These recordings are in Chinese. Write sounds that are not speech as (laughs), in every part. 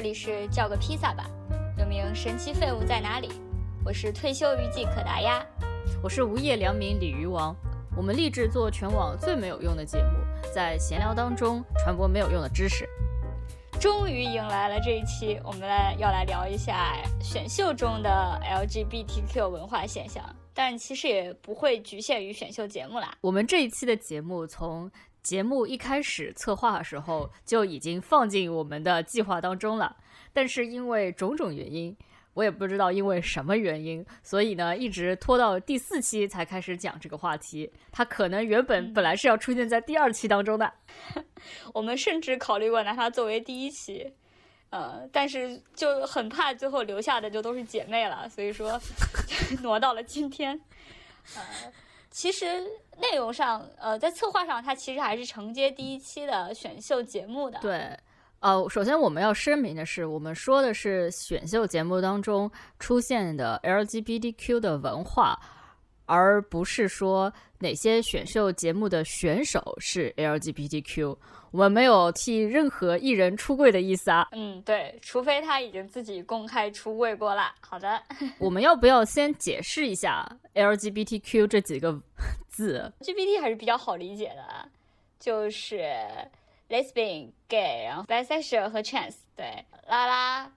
这里是叫个披萨吧，又名神奇废物在哪里？我是退休娱记可达鸭，我是无业良民鲤鱼王。我们立志做全网最没有用的节目，在闲聊当中传播没有用的知识。终于迎来了这一期，我们来要来聊一下选秀中的 LGBTQ 文化现象，但其实也不会局限于选秀节目啦。我们这一期的节目从节目一开始策划的时候就已经放进我们的计划当中了，但是因为种种原因，我也不知道因为什么原因，所以呢一直拖到第四期才开始讲这个话题。它可能原本本来是要出现在第二期当中的，我们甚至考虑过拿它作为第一期，呃，但是就很怕最后留下的就都是姐妹了，所以说 (laughs) 挪到了今天，呃。其实内容上，呃，在策划上，它其实还是承接第一期的选秀节目的。对，呃，首先我们要声明的是，我们说的是选秀节目当中出现的 LGBTQ 的文化。而不是说哪些选秀节目的选手是 LGBTQ，我们没有替任何艺人出柜的意思啊。嗯，对，除非他已经自己公开出柜过了。好的，(laughs) 我们要不要先解释一下 LGBTQ 这几个字？LGBT 还是比较好理解的，就是 lesbian、gay，然后 bisexual 和 trans，对，拉拉、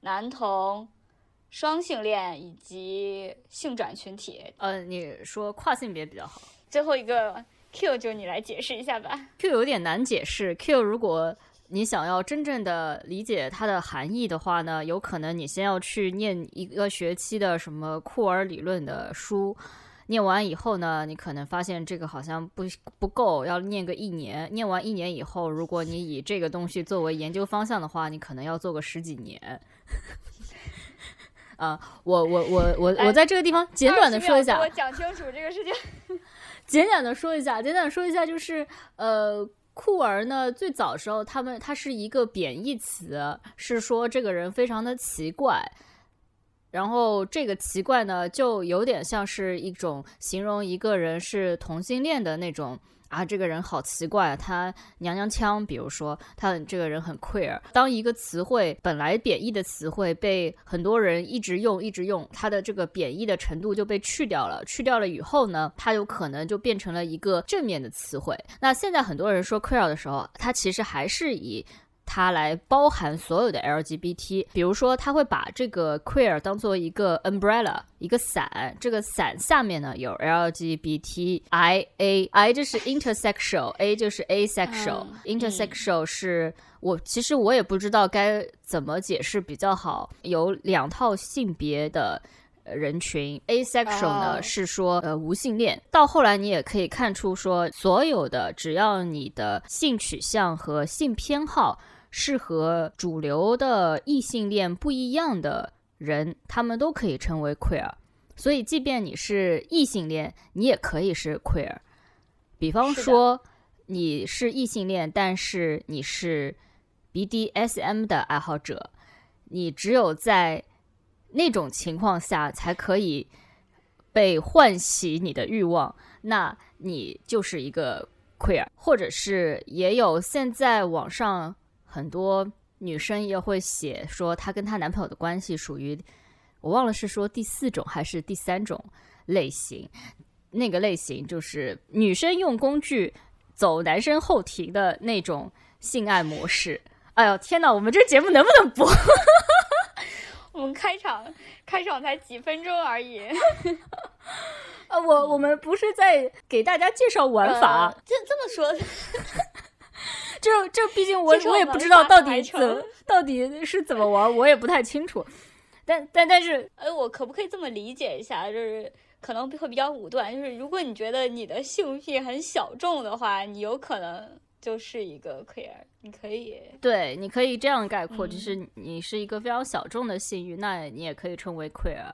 男同。双性恋以及性转群体，呃，你说跨性别比较好。最后一个 Q 就你来解释一下吧。Q 有点难解释。Q 如果你想要真正的理解它的含义的话呢，有可能你先要去念一个学期的什么库尔理论的书，念完以后呢，你可能发现这个好像不不够，要念个一年。念完一年以后，如果你以这个东西作为研究方向的话，你可能要做个十几年。啊，我我我我我在这个地方简短的说一下，我讲清楚这个事情。(laughs) 简短的说一下，简短说一下，就是呃，酷儿呢，最早时候他们它是一个贬义词，是说这个人非常的奇怪，然后这个奇怪呢，就有点像是一种形容一个人是同性恋的那种。啊，这个人好奇怪啊，他娘娘腔。比如说，他这个人很 queer。当一个词汇本来贬义的词汇被很多人一直用，一直用，它的这个贬义的程度就被去掉了。去掉了以后呢，它有可能就变成了一个正面的词汇。那现在很多人说 queer 的时候，它其实还是以。它来包含所有的 LGBT，比如说，它会把这个 queer 当做一个 umbrella，一个伞。这个伞下面呢有 LGBTIA，I 就是 intersexual，A 就是 asexual，intersexual 是我其实我也不知道该怎么解释比较好。有两套性别的人群，asexual 呢是说呃无性恋。到后来你也可以看出说，所有的只要你的性取向和性偏好。是和主流的异性恋不一样的人，他们都可以称为 queer。所以，即便你是异性恋，你也可以是 queer。比方说，你是异性恋，但是你是 BDSM 的爱好者，你只有在那种情况下才可以被唤起你的欲望，那你就是一个 queer。或者是也有现在网上。很多女生也会写说，她跟她男朋友的关系属于，我忘了是说第四种还是第三种类型。那个类型就是女生用工具走男生后庭的那种性爱模式。哎呦天哪，我们这节目能不能播？我们开场开场才几分钟而已。啊，(laughs) 我我们不是在给大家介绍玩法，这这么说。(laughs) 这这毕竟我我也不知道到底怎 (laughs) 到底是怎么玩，我也不太清楚。但但但是，哎，我可不可以这么理解一下？就是可能会比较武断，就是如果你觉得你的性癖很小众的话，你有可能就是一个 queer，你可以对，你可以这样概括，就是你是一个非常小众的性欲，那你也可以称为 queer。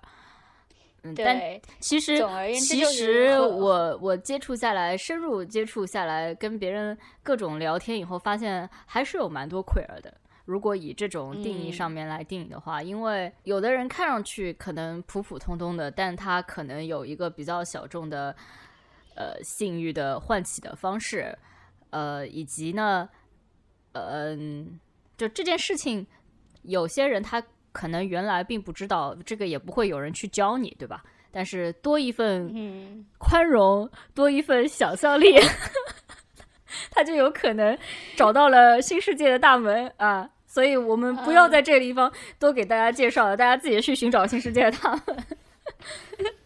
嗯，但其实其实我我接触下来，深入接触下来，跟别人各种聊天以后，发现还是有蛮多 queer 的。如果以这种定义上面来定义的话，因为有的人看上去可能普普通通的，但他可能有一个比较小众的呃性欲的唤起的方式，呃，以及呢，嗯，就这件事情有些人他可能原来并不知道这个，也不会有人去教你，对吧？但是多一份宽容，多一份想象力，(laughs) 他就有可能找到了新世界的大门啊！所以我们不要在这个地方多给大家介绍了，大家自己去寻找新世界的大门。(laughs)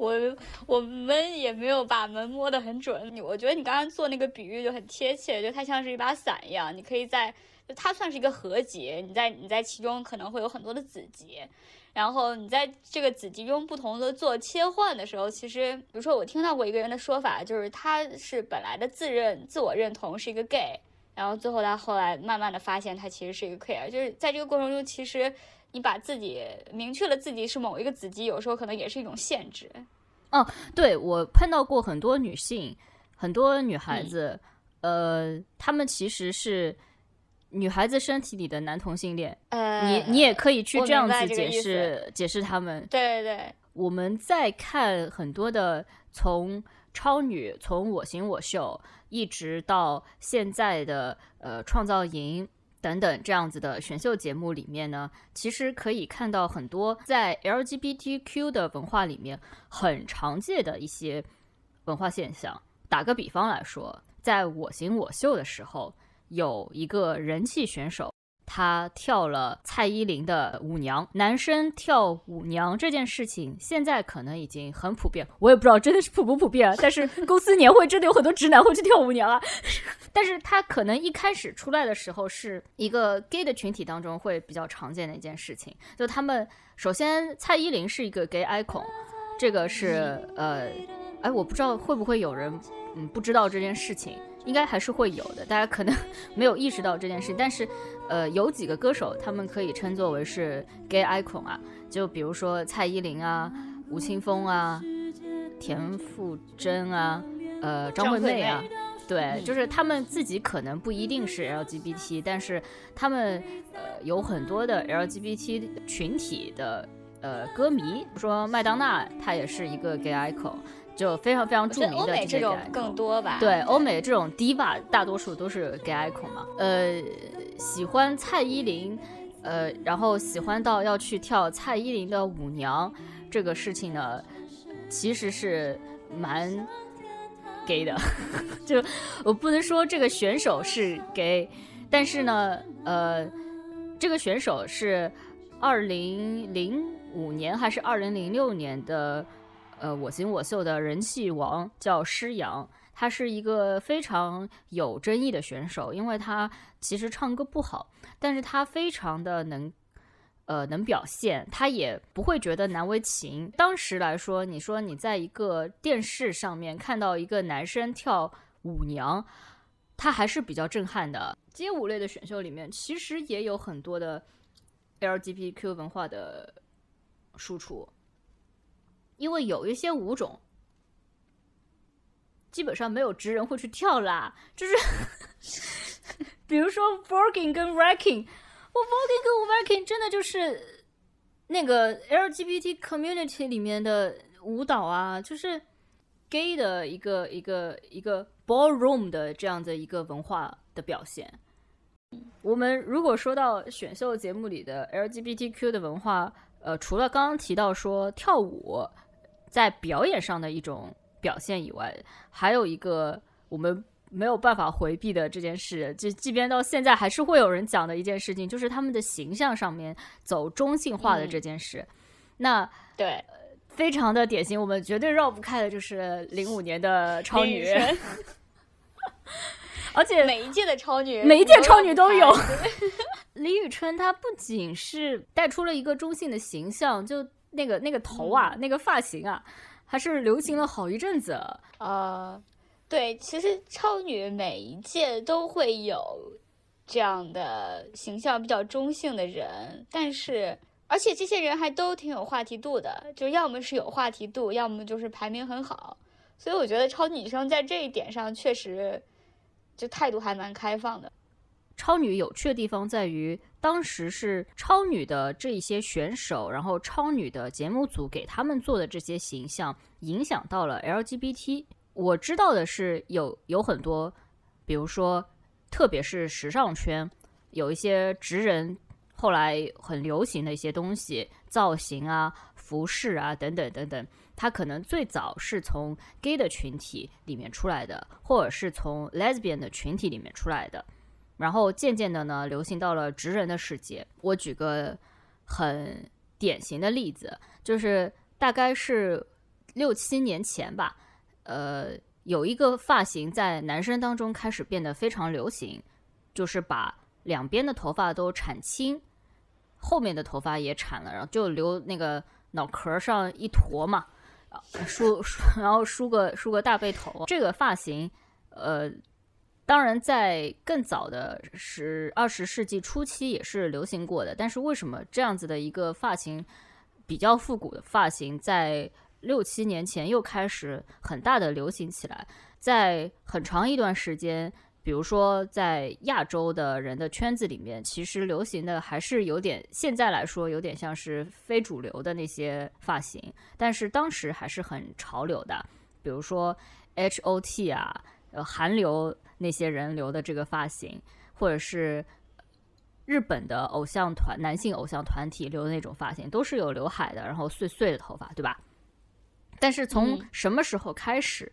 我我们也没有把门摸得很准。你我觉得你刚刚做那个比喻就很贴切，就它像是一把伞一样，你可以在它算是一个合集，你在你在其中可能会有很多的子集，然后你在这个子集中不同的做切换的时候，其实比如说我听到过一个人的说法，就是他是本来的自认自我认同是一个 gay，然后最后他后来慢慢的发现他其实是一个 queer，就是在这个过程中其实。你把自己明确了自己是某一个子集，有时候可能也是一种限制。哦，对我碰到过很多女性，很多女孩子，呃，她们其实是女孩子身体里的男同性恋。呃，你你也可以去这样子解释解释他们。对对对，我们在看很多的从超女，从我行我秀，一直到现在的呃创造营。等等，这样子的选秀节目里面呢，其实可以看到很多在 LGBTQ 的文化里面很常见的一些文化现象。打个比方来说，在我行我秀的时候，有一个人气选手。他跳了蔡依林的舞娘，男生跳舞娘这件事情现在可能已经很普遍，我也不知道真的是普不普遍。但是公司年会真的有很多直男会去跳舞娘啊。(laughs) 但是他可能一开始出来的时候是一个 gay 的群体当中会比较常见的一件事情，就他们首先蔡依林是一个 gay icon，这个是呃，哎，我不知道会不会有人嗯不知道这件事情。应该还是会有的，大家可能没有意识到这件事，但是，呃，有几个歌手他们可以称作为是 gay icon 啊，就比如说蔡依林啊、吴青峰啊、田馥甄啊、呃张惠妹啊，对，就是他们自己可能不一定是 LGBT，但是他们呃有很多的 LGBT 群体的呃歌迷，比如说麦当娜，她也是一个 gay icon。就非常非常著名的这种更多吧？对，欧美这种 diva 大多数都是 gay icon 嘛。呃，喜欢蔡依林，呃，然后喜欢到要去跳蔡依林的舞娘，这个事情呢，其实是蛮 gay 的。(laughs) 就我不能说这个选手是 gay，但是呢，呃，这个选手是二零零五年还是二零零六年的？呃，我行我秀的人气王叫施洋，他是一个非常有争议的选手，因为他其实唱歌不好，但是他非常的能，呃，能表现，他也不会觉得难为情。当时来说，你说你在一个电视上面看到一个男生跳舞娘，他还是比较震撼的。街舞类的选秀里面，其实也有很多的 LGBTQ 文化的输出。因为有一些舞种，基本上没有直人会去跳啦，就是 (laughs) 比如说 voguing 跟 rocking，我 voguing 跟 rocking 真的就是那个 LGBT community 里面的舞蹈啊，就是 gay 的一个一个一个 ballroom 的这样的一个文化的表现。我们如果说到选秀节目里的 LGBTQ 的文化，呃，除了刚刚提到说跳舞。在表演上的一种表现以外，还有一个我们没有办法回避的这件事，就即便到现在还是会有人讲的一件事情，就是他们的形象上面走中性化的这件事。那对，非常的典型，我们绝对绕不开的就是零五年的超女，(laughs) 而且每一届的超女，每一届超女都有。(laughs) 李宇春她不仅是带出了一个中性的形象，就。那个那个头啊，那个发型啊，还是流行了好一阵子。呃，对，其实超女每一届都会有这样的形象比较中性的人，但是而且这些人还都挺有话题度的，就要么是有话题度，要么就是排名很好。所以我觉得超女生在这一点上确实就态度还蛮开放的。超女有趣的地方在于，当时是超女的这一些选手，然后超女的节目组给他们做的这些形象，影响到了 LGBT。我知道的是，有有很多，比如说，特别是时尚圈，有一些直人后来很流行的一些东西，造型啊、服饰啊等等等等，它可能最早是从 gay 的群体里面出来的，或者是从 lesbian 的群体里面出来的，然后渐渐的呢，流行到了直人的世界。我举个很典型的例子，就是大概是六七年前吧，呃，有一个发型在男生当中开始变得非常流行，就是把两边的头发都铲青。后面的头发也铲了，然后就留那个脑壳上一坨嘛，梳梳，然后梳个梳个大背头。这个发型，呃，当然在更早的十二十世纪初期也是流行过的。但是为什么这样子的一个发型比较复古的发型，在六七年前又开始很大的流行起来，在很长一段时间。比如说，在亚洲的人的圈子里面，其实流行的还是有点，现在来说有点像是非主流的那些发型，但是当时还是很潮流的。比如说 H O T 啊，呃，韩流那些人留的这个发型，或者是日本的偶像团男性偶像团体留的那种发型，都是有刘海的，然后碎碎的头发，对吧？但是从什么时候开始，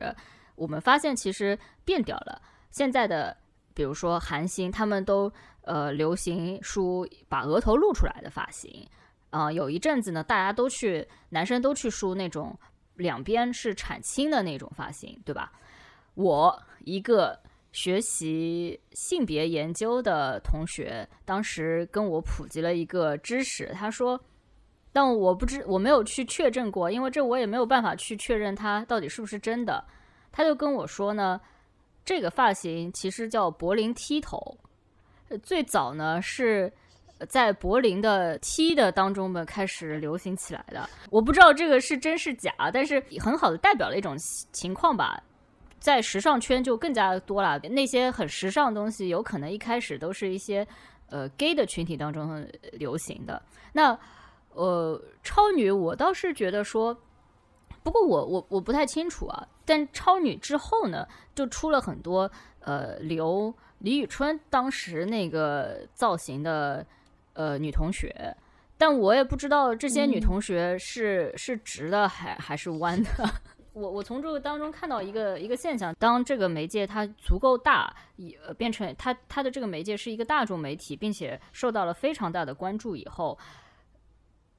我们发现其实变掉了。现在的，比如说韩星，他们都呃流行梳把额头露出来的发型，啊，有一阵子呢，大家都去男生都去梳那种两边是铲青的那种发型，对吧？我一个学习性别研究的同学，当时跟我普及了一个知识，他说，但我不知我没有去确证过，因为这我也没有办法去确认它到底是不是真的，他就跟我说呢。这个发型其实叫柏林剃头，最早呢是在柏林的 T 的当中们开始流行起来的。我不知道这个是真是假，但是很好的代表了一种情况吧。在时尚圈就更加多了，那些很时尚的东西，有可能一开始都是一些呃 gay 的群体当中流行的。那呃超女，我倒是觉得说。不过我我我不太清楚啊，但超女之后呢，就出了很多呃留李宇春当时那个造型的呃女同学，但我也不知道这些女同学是是直的还还是弯的。我我从这个当中看到一个一个现象，当这个媒介它足够大，也变成它它的这个媒介是一个大众媒体，并且受到了非常大的关注以后，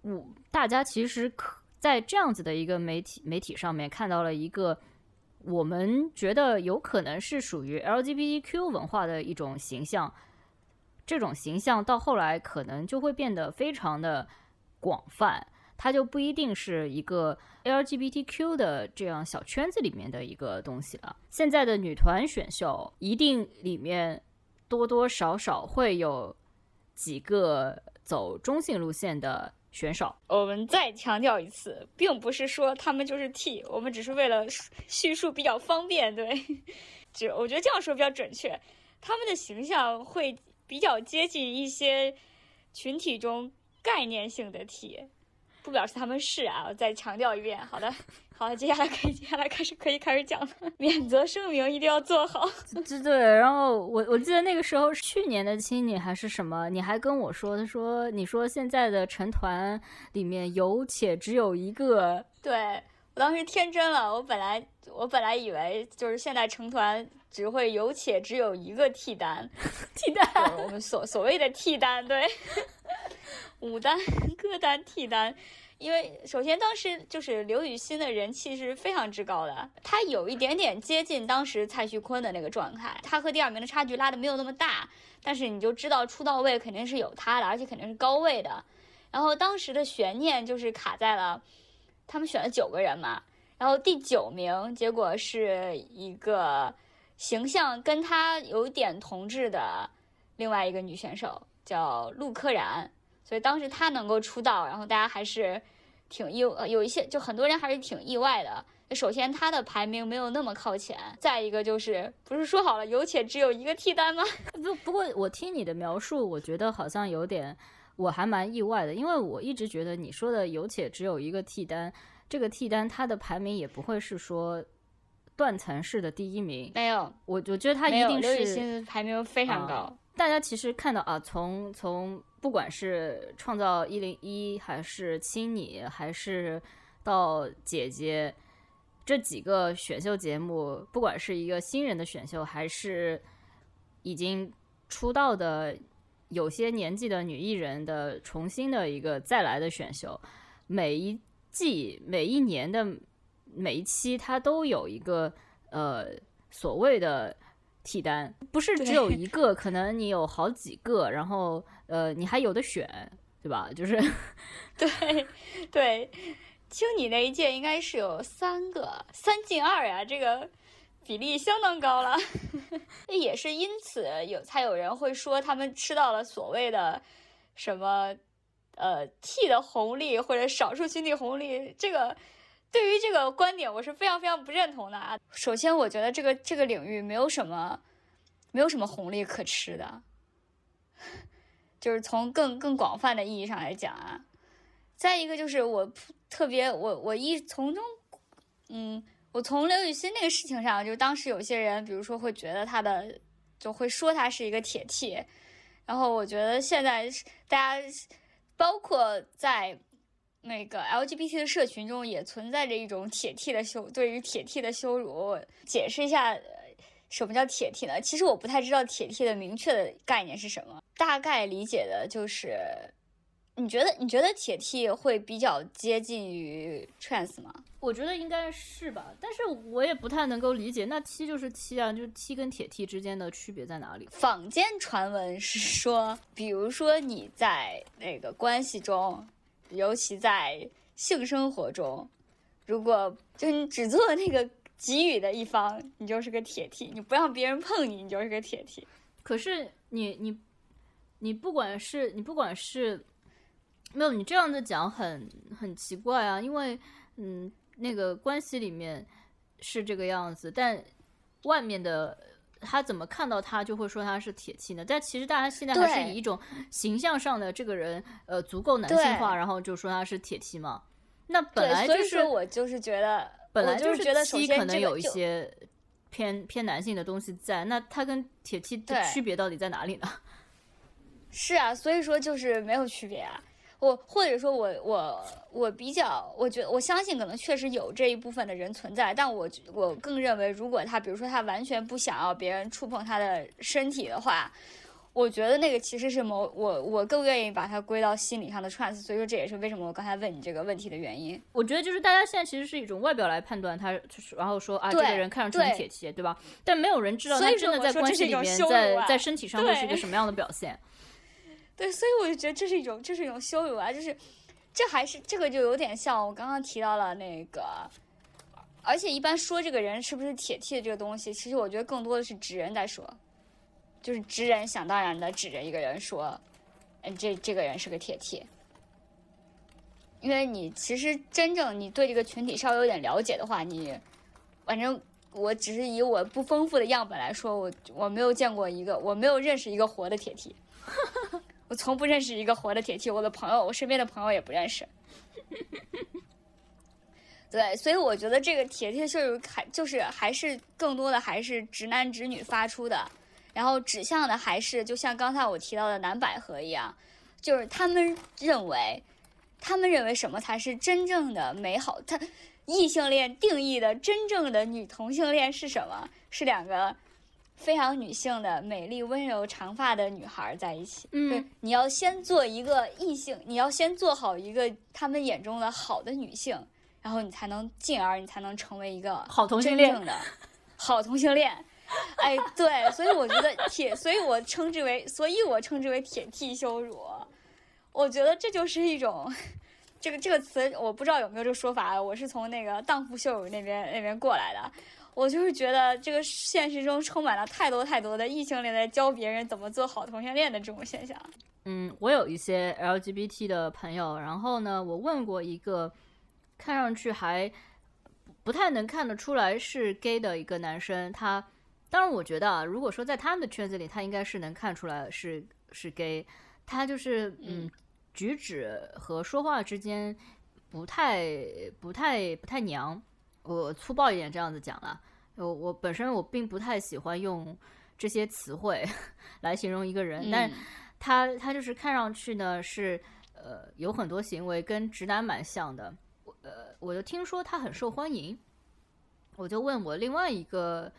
我大家其实可。在这样子的一个媒体媒体上面看到了一个我们觉得有可能是属于 LGBTQ 文化的一种形象，这种形象到后来可能就会变得非常的广泛，它就不一定是一个 LGBTQ 的这样小圈子里面的一个东西了。现在的女团选秀一定里面多多少少会有几个走中性路线的。选手，我们再强调一次，并不是说他们就是 T，我们只是为了叙述比较方便，对，就我觉得这样说比较准确。他们的形象会比较接近一些群体中概念性的 T，不表示他们是啊。我再强调一遍，好的。好的，接下来可以，接下来开始可以开始讲了。免责声明一定要做好。(laughs) 对对，然后我我记得那个时候去年的青你还是什么，你还跟我说，他说你说现在的成团里面有且只有一个。对我当时天真了，我本来我本来以为就是现在成团只会有且只有一个替单，(laughs) 替单，我们所所谓的替单，对，(laughs) (laughs) 五单 (laughs) 各单替单。因为首先当时就是刘雨欣的人气是非常之高的，她有一点点接近当时蔡徐坤的那个状态，她和第二名的差距拉的没有那么大，但是你就知道出道位肯定是有她的，而且肯定是高位的。然后当时的悬念就是卡在了，他们选了九个人嘛，然后第九名结果是一个形象跟她有点同质的另外一个女选手，叫陆柯燃。所以当时他能够出道，然后大家还是挺意，呃有一些就很多人还是挺意外的。首先他的排名没有那么靠前，再一个就是不是说好了有且只有一个替单吗？(laughs) 不，不过我听你的描述，我觉得好像有点，我还蛮意外的，因为我一直觉得你说的有且只有一个替单，这个替单他的排名也不会是说断层式的第一名。没有，我我觉得他一定是排名非常高。大家其实看到啊，从从不管是创造一零一，还是亲你，还是到姐姐这几个选秀节目，不管是一个新人的选秀，还是已经出道的有些年纪的女艺人的重新的一个再来的选秀，每一季、每一年的每一期，它都有一个呃所谓的。替单不是只有一个，可能你有好几个，然后呃，你还有的选，对吧？就是，(laughs) 对对，听你那一届应该是有三个，三进二呀，这个比例相当高了。(laughs) 也是因此有才有人会说他们吃到了所谓的什么呃 T 的红利或者少数群体红利，这个。对于这个观点，我是非常非常不认同的啊！首先，我觉得这个这个领域没有什么，没有什么红利可吃的，(laughs) 就是从更更广泛的意义上来讲啊。再一个就是我特别我我一从中，嗯，我从刘雨欣那个事情上，就当时有些人，比如说会觉得他的，就会说他是一个铁 T，然后我觉得现在大家包括在。那个 LGBT 的社群中也存在着一种铁 T 的羞，对于铁 T 的羞辱。解释一下，什么叫铁 T 呢？其实我不太知道铁 T 的明确的概念是什么。大概理解的就是，你觉得你觉得铁 T 会比较接近于 trans 吗？我觉得应该是吧，但是我也不太能够理解，那 T 就是 T 啊，就是 T 跟铁 T 之间的区别在哪里？坊间传闻是说，比如说你在那个关系中。尤其在性生活中，如果就你只做那个给予的一方，你就是个铁 T；你不让别人碰你，你就是个铁 T。可是你你你不管是你不管是没有你这样的讲很很奇怪啊，因为嗯那个关系里面是这个样子，但外面的。他怎么看到他就会说他是铁器呢？但其实大家现在还是以一种形象上的这个人，呃，足够男性化，然后就说他是铁器嘛。那本来就是，我就是觉得，本来就是觉得七可能有一些偏偏男性的东西在。那他跟铁器的区别到底在哪里呢？(laughs) 是啊，所以说就是没有区别啊。我或者说，我我我比较，我觉得我相信，可能确实有这一部分的人存在，但我我更认为，如果他比如说他完全不想要别人触碰他的身体的话，我觉得那个其实是某我我更愿意把它归到心理上的 trans，所以说这也是为什么我刚才问你这个问题的原因。我觉得就是大家现在其实是一种外表来判断他，然后说啊这个人看上去很铁气，对吧？但没有人知道他真的在关系里面，在在身体上会是一个什么样的表现。对，所以我就觉得这是一种，这是一种羞辱啊！就是，这还是这个就有点像我刚刚提到了那个，而且一般说这个人是不是铁 T 这个东西，其实我觉得更多的是指人在说，就是直人想当然的指着一个人说，嗯，这这个人是个铁 T。因为你其实真正你对这个群体稍微有点了解的话，你反正我只是以我不丰富的样本来说，我我没有见过一个，我没有认识一个活的铁 T。(laughs) 我从不认识一个活的铁 T，我的朋友，我身边的朋友也不认识。(laughs) 对，所以我觉得这个铁 T 羞辱还就是还是更多的还是直男直女发出的，然后指向的还是就像刚才我提到的男百合一样，就是他们认为，他们认为什么才是真正的美好？他异性恋定义的真正的女同性恋是什么？是两个。非常女性的美丽温柔长发的女孩在一起。嗯，你要先做一个异性，你要先做好一个他们眼中的好的女性，然后你才能进而你才能成为一个好同性恋的好同性恋。哎，对，所以我觉得铁，所以我称之为，所以我称之为铁 T 羞辱。我觉得这就是一种，这个这个词我不知道有没有这个说法，我是从那个荡妇羞辱那边那边过来的。我就是觉得这个现实中充满了太多太多的异性恋在教别人怎么做好同性恋的这种现象。嗯，我有一些 LGBT 的朋友，然后呢，我问过一个看上去还不太能看得出来是 gay 的一个男生，他当然我觉得啊，如果说在他们的圈子里，他应该是能看出来是是 gay，他就是嗯，举止和说话之间不太不太不太娘。我粗暴一点这样子讲了，我我本身我并不太喜欢用这些词汇 (laughs) 来形容一个人，但他他就是看上去呢是呃有很多行为跟直男蛮像的，我呃我就听说他很受欢迎，我就问我另外一个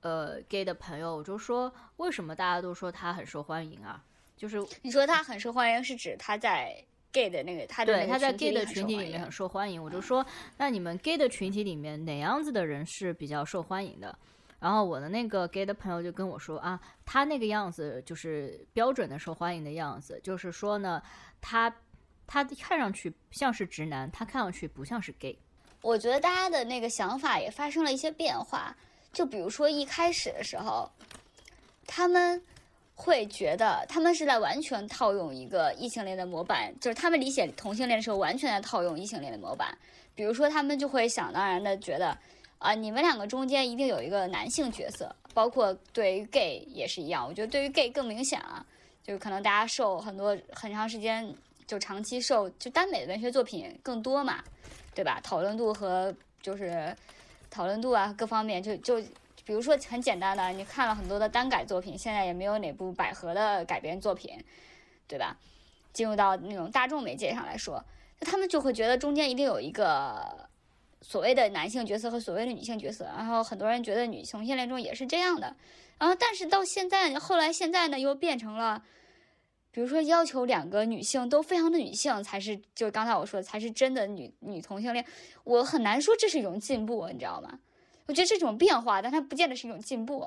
呃 gay 的朋友，我就说为什么大家都说他很受欢迎啊？就是你说他很受欢迎，是指他在 gay 的那个他的对他在 gay 的群群体里面很受欢迎。我就说，那你们 gay 的群体里面哪样子的人是比较受欢迎的？然后我的那个 gay 的朋友就跟我说啊，他那个样子就是标准的受欢迎的样子，就是说呢，他他看上去像是直男，他看上去不像是 gay。我觉得大家的那个想法也发生了一些变化，就比如说一开始的时候，他们会觉得他们是在完全套用一个异性恋的模板，就是他们理解同性恋的时候完全在套用异性恋的模板。比如说，他们就会想当然的觉得。啊，你们两个中间一定有一个男性角色，包括对于 gay 也是一样。我觉得对于 gay 更明显啊，就是可能大家受很多很长时间就长期受就耽美的文学作品更多嘛，对吧？讨论度和就是讨论度啊各方面，就就比如说很简单的，你看了很多的单改作品，现在也没有哪部百合的改编作品，对吧？进入到那种大众媒介上来说，那他们就会觉得中间一定有一个。所谓的男性角色和所谓的女性角色，然后很多人觉得女同性恋中也是这样的，然后但是到现在，后来现在呢又变成了，比如说要求两个女性都非常的女性才是，就刚才我说的才是真的女女同性恋，我很难说这是一种进步，你知道吗？我觉得这种变化，但它不见得是一种进步。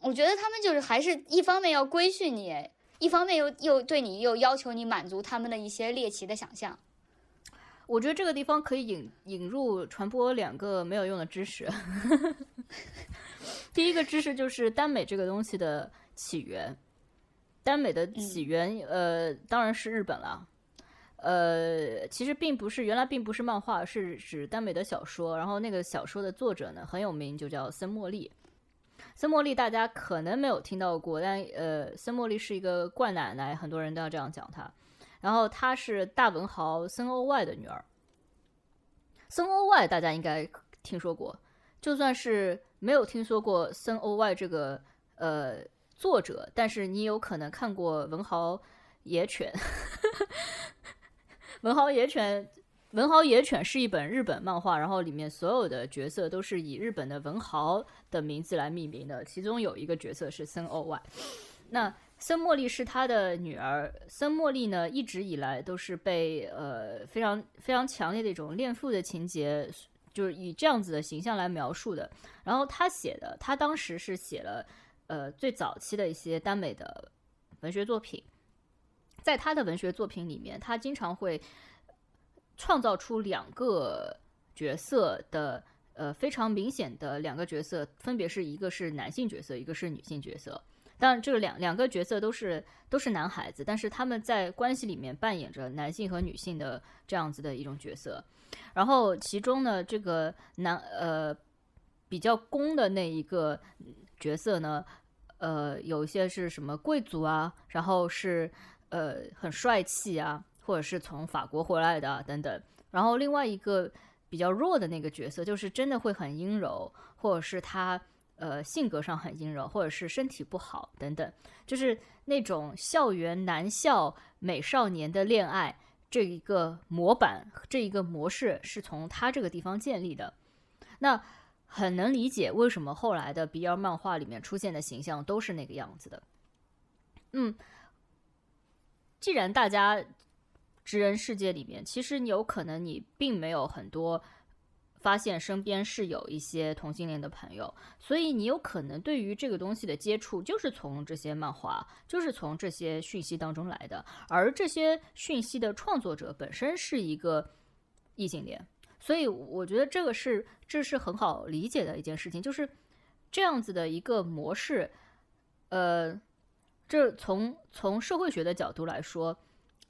我觉得他们就是还是一方面要规训你，一方面又又对你又要求你满足他们的一些猎奇的想象。我觉得这个地方可以引引入传播两个没有用的知识。(laughs) 第一个知识就是耽美这个东西的起源。耽美的起源，呃，当然是日本了。呃，其实并不是，原来并不是漫画，是指耽美的小说。然后那个小说的作者呢很有名，就叫森茉莉。森茉莉大家可能没有听到过，但呃，森茉莉是一个怪奶奶，很多人都要这样讲她。然后她是大文豪森欧外的女儿。森欧外大家应该听说过，就算是没有听说过森欧外这个呃作者，但是你有可能看过《文豪野犬》。文豪野犬，文豪野犬是一本日本漫画，然后里面所有的角色都是以日本的文豪的名字来命名的，其中有一个角色是森欧外。那森茉莉是他的女儿。森茉莉呢，一直以来都是被呃非常非常强烈的一种恋父的情节，就是以这样子的形象来描述的。然后他写的，他当时是写了呃最早期的一些耽美的文学作品。在他的文学作品里面，他经常会创造出两个角色的呃非常明显的两个角色，分别是一个是男性角色，一个是女性角色。当然，这个两两个角色都是都是男孩子，但是他们在关系里面扮演着男性和女性的这样子的一种角色。然后其中呢，这个男呃比较攻的那一个角色呢，呃有一些是什么贵族啊，然后是呃很帅气啊，或者是从法国回来的等等。然后另外一个比较弱的那个角色，就是真的会很阴柔，或者是他。呃，性格上很阴柔，或者是身体不好等等，就是那种校园男校美少年的恋爱这一个模板，这一个模式是从他这个地方建立的。那很能理解为什么后来的 BL 漫画里面出现的形象都是那个样子的。嗯，既然大家直人世界里面，其实你有可能你并没有很多。发现身边是有一些同性恋的朋友，所以你有可能对于这个东西的接触就是从这些漫画，就是从这些讯息当中来的。而这些讯息的创作者本身是一个异性恋，所以我觉得这个是这是很好理解的一件事情，就是这样子的一个模式。呃，这从从社会学的角度来说。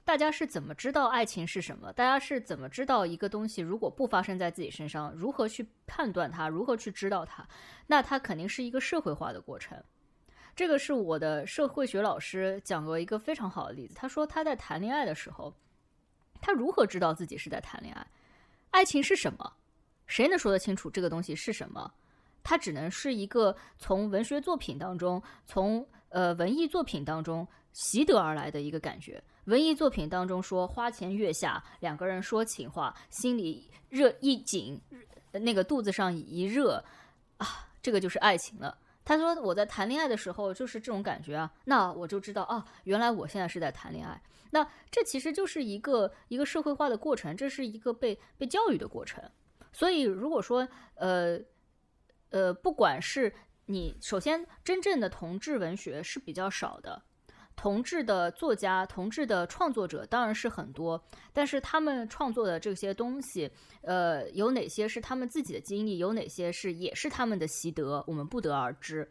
大家是怎么知道爱情是什么？大家是怎么知道一个东西如果不发生在自己身上，如何去判断它，如何去知道它？那它肯定是一个社会化的过程。这个是我的社会学老师讲过一个非常好的例子。他说他在谈恋爱的时候，他如何知道自己是在谈恋爱？爱情是什么？谁能说得清楚这个东西是什么？它只能是一个从文学作品当中，从呃文艺作品当中。习得而来的一个感觉。文艺作品当中说花前月下，两个人说情话，心里热一紧，那个肚子上一热啊，这个就是爱情了。他说我在谈恋爱的时候就是这种感觉啊，那我就知道啊，原来我现在是在谈恋爱。那这其实就是一个一个社会化的过程，这是一个被被教育的过程。所以如果说呃呃，不管是你首先真正的同志文学是比较少的。同志的作家、同志的创作者当然是很多，但是他们创作的这些东西，呃，有哪些是他们自己的经历，有哪些是也是他们的习得，我们不得而知。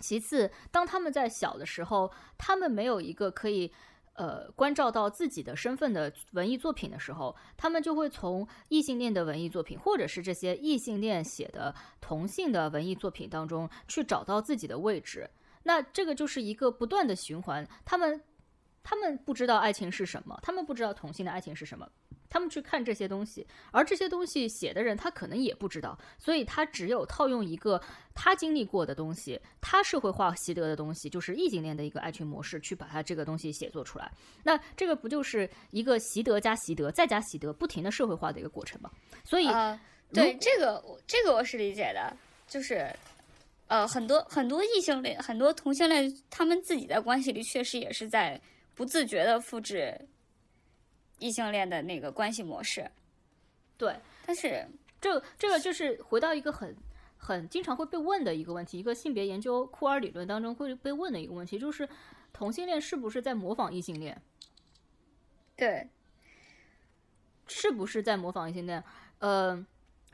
其次，当他们在小的时候，他们没有一个可以呃关照到自己的身份的文艺作品的时候，他们就会从异性恋的文艺作品，或者是这些异性恋写的同性的文艺作品当中去找到自己的位置。那这个就是一个不断的循环，他们，他们不知道爱情是什么，他们不知道同性的爱情是什么，他们去看这些东西，而这些东西写的人他可能也不知道，所以他只有套用一个他经历过的东西，他社会化习得的东西，就是异性恋的一个爱情模式，去把他这个东西写作出来。那这个不就是一个习得加习得再加习得，不停的社会化的一个过程吗？所以，对这个，这个我是理解的，就是。呃，很多很多异性恋，很多同性恋，他们自己在关系里确实也是在不自觉的复制异性恋的那个关系模式。对，但是这这个就是回到一个很很经常会被问的一个问题，一个性别研究库尔理论当中会被问的一个问题，就是同性恋是不是在模仿异性恋？对，是不是在模仿异性恋？呃，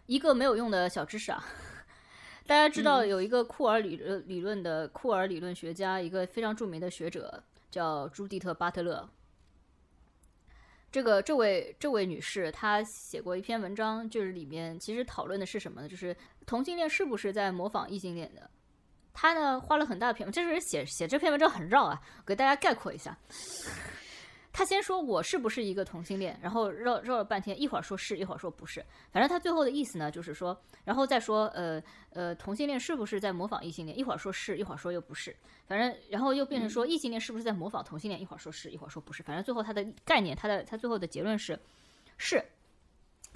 一个没有用的小知识啊。(laughs) 大家知道有一个库尔理论理论的库尔理论学家，一个非常著名的学者叫朱迪特·巴特勒。这个这位这位女士，她写过一篇文章，就是里面其实讨论的是什么呢？就是同性恋是不是在模仿异性恋的？她呢花了很大篇，这是写写这篇文章很绕啊，给大家概括一下。他先说我是不是一个同性恋，然后绕绕了半天，一会儿说是，一会儿说不是，反正他最后的意思呢，就是说，然后再说，呃呃，同性恋是不是在模仿异性恋？一会儿说是，一会儿说又不是，反正然后又变成说异性恋是不是在模仿同性恋？一会儿说是，一会儿说不是，反正最后他的概念，他的他最后的结论是，是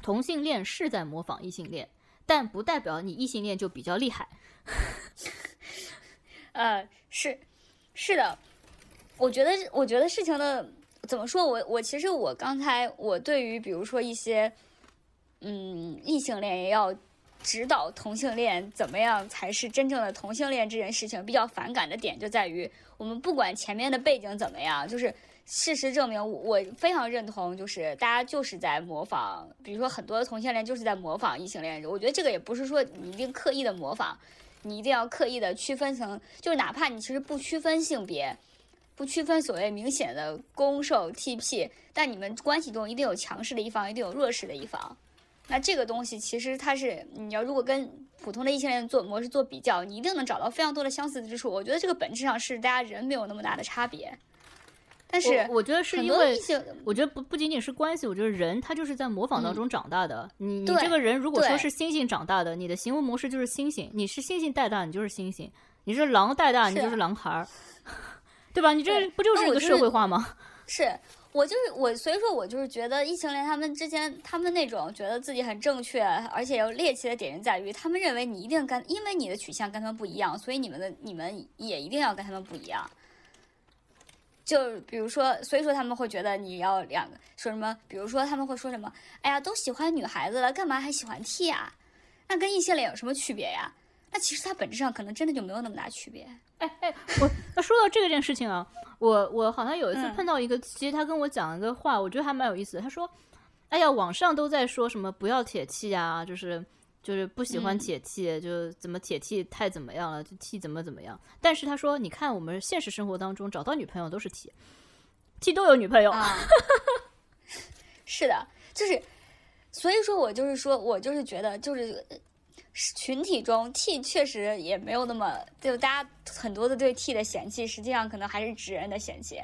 同性恋是在模仿异性恋，但不代表你异性恋就比较厉害。(laughs) 呃，是是的，我觉得我觉得事情的。怎么说？我我其实我刚才我对于比如说一些，嗯，异性恋也要指导同性恋怎么样才是真正的同性恋这件事情比较反感的点就在于，我们不管前面的背景怎么样，就是事实证明，我非常认同，就是大家就是在模仿，比如说很多的同性恋就是在模仿异性恋。我觉得这个也不是说你一定刻意的模仿，你一定要刻意的区分成，就是哪怕你其实不区分性别。不区分所谓明显的攻受 TP，但你们关系中一定有强势的一方，一定有弱势的一方。那这个东西其实它是你要如果跟普通的异性恋做模式做比较，你一定能找到非常多的相似之处。我觉得这个本质上是大家人没有那么大的差别。但是我觉得是因为我觉得不不仅仅是关系，我觉得人他就是在模仿当中长大的。你你这个人如果说是猩猩长大的，你的行为模式就是猩猩；你是猩猩带大，你就是猩猩；你是狼带大，你就是狼孩儿。(laughs) 对吧？你这不就是一个社会化吗？(laughs) 是我就是我，所以说我就是觉得异性恋他们之间，他们那种觉得自己很正确，而且又猎奇的点在于，他们认为你一定跟，因为你的取向跟他们不一样，所以你们的你们也一定要跟他们不一样。就比如说，所以说他们会觉得你要两个说什么？比如说他们会说什么？哎呀，都喜欢女孩子了，干嘛还喜欢 T 啊？那跟异性恋有什么区别呀？那其实它本质上可能真的就没有那么大区别。哎哎，我那说到这个件事情啊，我我好像有一次碰到一个，其实他跟我讲一个话，我觉得还蛮有意思。他说：“哎呀，网上都在说什么不要铁 T 呀，就是就是不喜欢铁 T，就怎么铁 T 太怎么样了，就 T 怎么怎么样。”但是他说：“你看我们现实生活当中找到女朋友都是 T，T 都有女朋友。(laughs) ”啊是的，就是所以说我就是说我就是觉得就是。群体中 T 确实也没有那么，就大家很多的对 T 的嫌弃，实际上可能还是直人的嫌弃。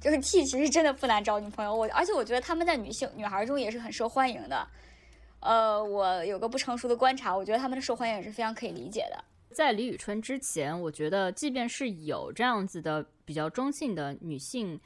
就是 T 其实真的不难找女朋友，我而且我觉得他们在女性女孩中也是很受欢迎的。呃，我有个不成熟的观察，我觉得他们的受欢迎也是非常可以理解的。在李宇春之前，我觉得即便是有这样子的。比较中性的女性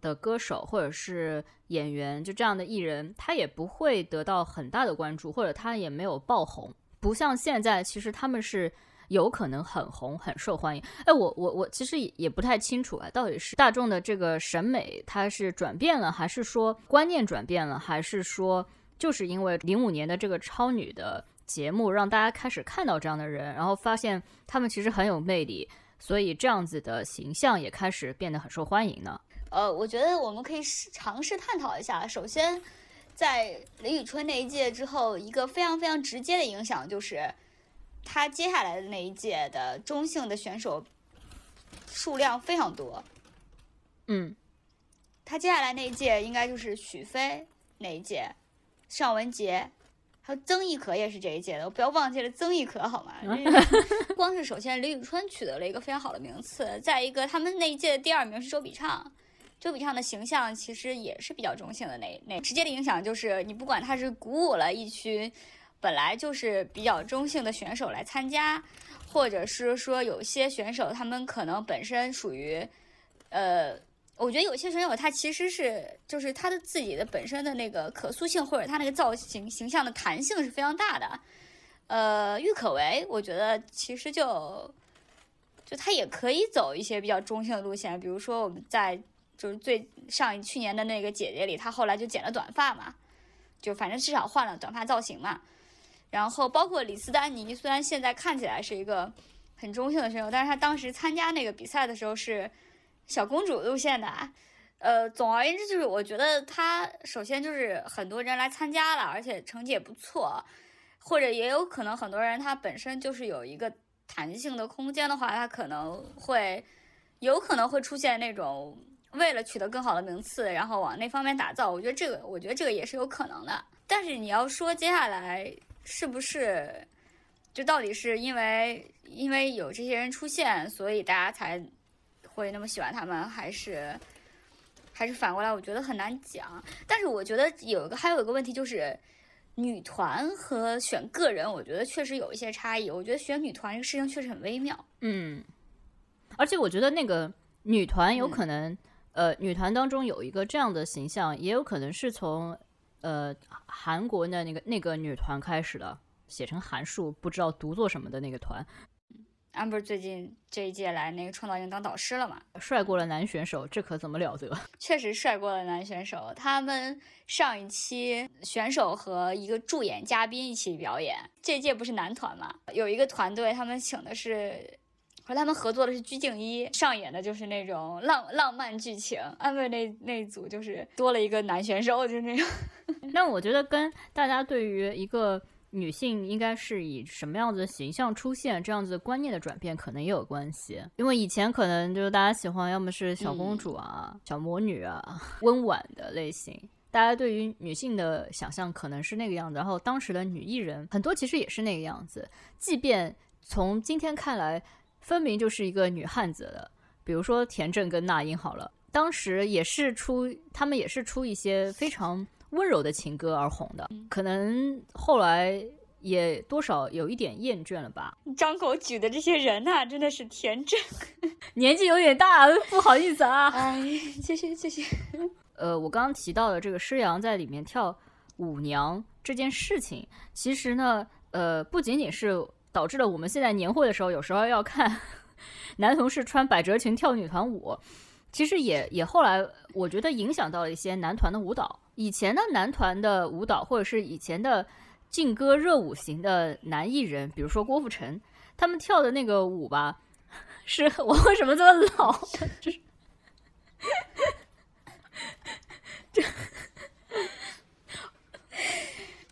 的歌手或者是演员，就这样的艺人，他也不会得到很大的关注，或者他也没有爆红。不像现在，其实他们是有可能很红、很受欢迎。哎，我我我其实也也不太清楚啊，到底是大众的这个审美它是转变了，还是说观念转变了，还是说就是因为零五年的这个超女的。节目让大家开始看到这样的人，然后发现他们其实很有魅力，所以这样子的形象也开始变得很受欢迎呢。呃，我觉得我们可以尝试探讨一下。首先，在李宇春那一届之后，一个非常非常直接的影响就是，他接下来的那一届的中性的选手数量非常多。嗯，他接下来那一届应该就是许飞那一届，尚雯婕。还有曾轶可也是这一届的，不要忘记了曾轶可好吗？光是首先李宇春取得了一个非常好的名次，再一个他们那一届的第二名是周笔畅，周笔畅的形象其实也是比较中性的，那那直接的影响就是你不管他是鼓舞了一群本来就是比较中性的选手来参加，或者是说有些选手他们可能本身属于呃。我觉得有些选手他其实是就是他的自己的本身的那个可塑性或者他那个造型形象的弹性是非常大的，呃，郁可唯我觉得其实就就他也可以走一些比较中性的路线，比如说我们在就是最上一去年的那个姐姐里，她后来就剪了短发嘛，就反正至少换了短发造型嘛，然后包括李斯丹妮，虽然现在看起来是一个很中性的选手，但是她当时参加那个比赛的时候是。小公主路线的，呃，总而言之就是，我觉得她首先就是很多人来参加了，而且成绩也不错，或者也有可能很多人他本身就是有一个弹性的空间的话，他可能会有可能会出现那种为了取得更好的名次，然后往那方面打造。我觉得这个，我觉得这个也是有可能的。但是你要说接下来是不是，就到底是因为因为有这些人出现，所以大家才。会那么喜欢他们，还是还是反过来？我觉得很难讲。但是我觉得有一个还有一个问题就是，女团和选个人，我觉得确实有一些差异。我觉得选女团这个事情确实很微妙。嗯，而且我觉得那个女团有可能，呃，女团当中有一个这样的形象，也有可能是从呃韩国的那个那个女团开始的，写成韩数不知道读作什么的那个团。amber 最近这一届来那个创造营当导师了嘛？帅过了男选手，这可怎么了得？(laughs) 确实帅过了男选手。他们上一期选手和一个助演嘉宾一起表演。这届不是男团嘛？有一个团队，他们请的是和他们合作的是鞠婧祎，上演的就是那种浪浪漫剧情。amber 那那组就是多了一个男选手，就是那种。(laughs) 那我觉得跟大家对于一个。女性应该是以什么样子的形象出现？这样子观念的转变可能也有关系，因为以前可能就是大家喜欢要么是小公主啊、小魔女啊、温婉的类型，大家对于女性的想象可能是那个样子。然后当时的女艺人很多其实也是那个样子，即便从今天看来，分明就是一个女汉子的，比如说田震跟那英好了，当时也是出他们也是出一些非常。温柔的情歌而红的，可能后来也多少有一点厌倦了吧。张口举的这些人呐，真的是田震，(laughs) 年纪有点大，不好意思啊。哎，谢谢谢谢。呃，我刚刚提到的这个施洋在里面跳舞娘这件事情，其实呢，呃，不仅仅是导致了我们现在年会的时候，有时候要看 (laughs) 男同事穿百褶裙跳女团舞，其实也也后来我觉得影响到了一些男团的舞蹈。以前的男团的舞蹈，或者是以前的劲歌热舞型的男艺人，比如说郭富城，他们跳的那个舞吧，(laughs) 是 (laughs) 我为什么这么老？就是，这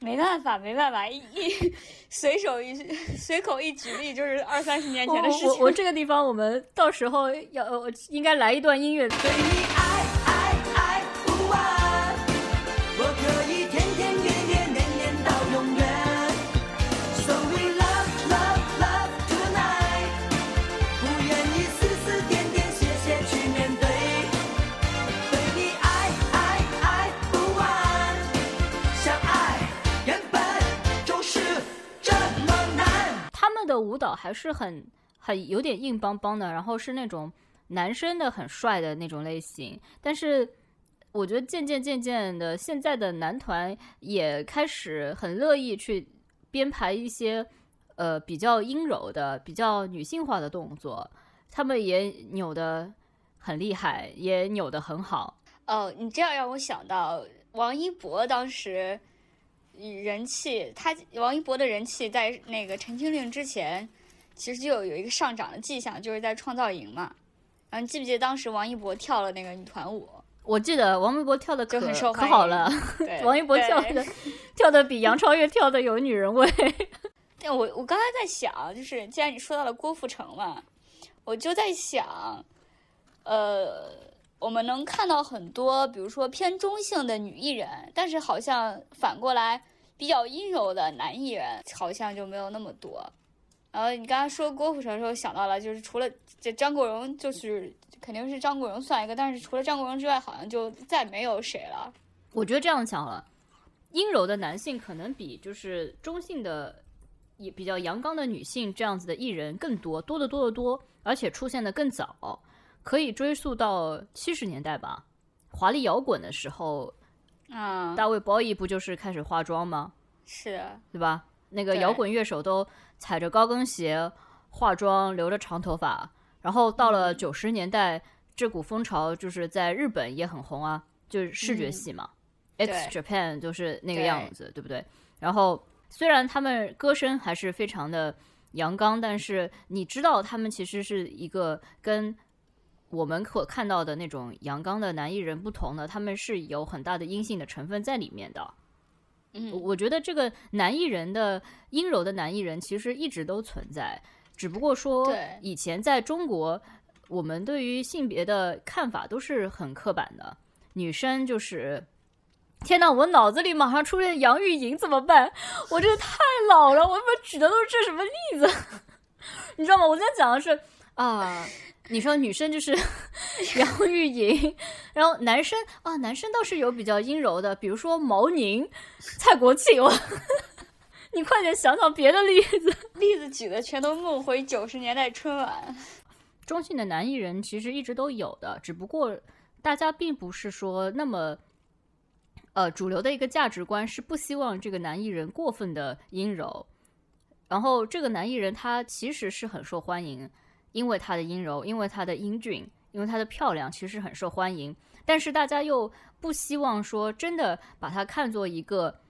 没办法，没办法，一一 (laughs) 随手一 (laughs) 随口一举例，就是二三十年前的事情。我我这个地方，我们到时候要应该来一段音乐。的舞蹈还是很很有点硬邦邦的，然后是那种男生的很帅的那种类型，但是我觉得渐渐渐渐的，现在的男团也开始很乐意去编排一些呃比较阴柔的、比较女性化的动作，他们也扭的很厉害，也扭的很好。哦，你这样让我想到王一博当时人气，他王一博的人气在那个《陈情令》之前，其实就有有一个上涨的迹象，就是在创造营嘛。然后你记不记得当时王一博跳了那个女团舞？我记得王一博跳的可就很受可好了，(laughs) 王一博跳的跳的比杨超越跳的有女人味。(laughs) 但我我刚才在想，就是既然你说到了郭富城嘛，我就在想，呃，我们能看到很多，比如说偏中性的女艺人，但是好像反过来比较阴柔的男艺人，好像就没有那么多。然后你刚刚说郭富城的时候，想到了就是除了这张国荣，就是肯定是张国荣算一个，但是除了张国荣之外，好像就再没有谁了。我觉得这样讲了，阴柔的男性可能比就是中性的也比较阳刚的女性这样子的艺人更多，多得多得多，而且出现的更早，可以追溯到七十年代吧。华丽摇滚的时候，嗯，大卫鲍伊不就是开始化妆吗？是的，对吧？那个摇滚乐手都踩着高跟鞋、化妆、留着长头发，然后到了嗯。九十年代，这股风潮就是在日本也很红啊，就是视觉嗯系嘛、对。X Japan 就是那个样子，对不对？然后虽然他们歌声还是非常的阳刚，但是你知道他们其实是一个跟我们可看到的那种阳刚的男艺人不同呢，他们是有很大的阴性的成分在里面的。嗯，我觉得这个男艺人的阴柔的男艺人其实一直都存在，只不过说以前在中国，我们对于性别的看法都是很刻板的，女生就是。天呐，我脑子里马上出现杨钰莹怎么办？我这个太老了，我他妈举的都是这什么例子？(laughs) 你知道吗？我今天讲的是啊，你说女生就是 (laughs) 杨钰莹，然后男生啊，男生倒是有比较阴柔的，比如说毛宁、蔡国庆，我 (laughs) 你快点想想别的例子。例子举的全都梦回九十年代春晚。中性的男艺人其实一直都有的，只不过大家并不是说那么，呃，主流的一个价值观是不希望这个男艺人过分的阴柔，然后这个男艺人他其实是很受欢迎，因为她的阴柔，因为她的英俊，因为她的漂亮，其实很受欢迎。但是大家又不希望说真的把她看作一个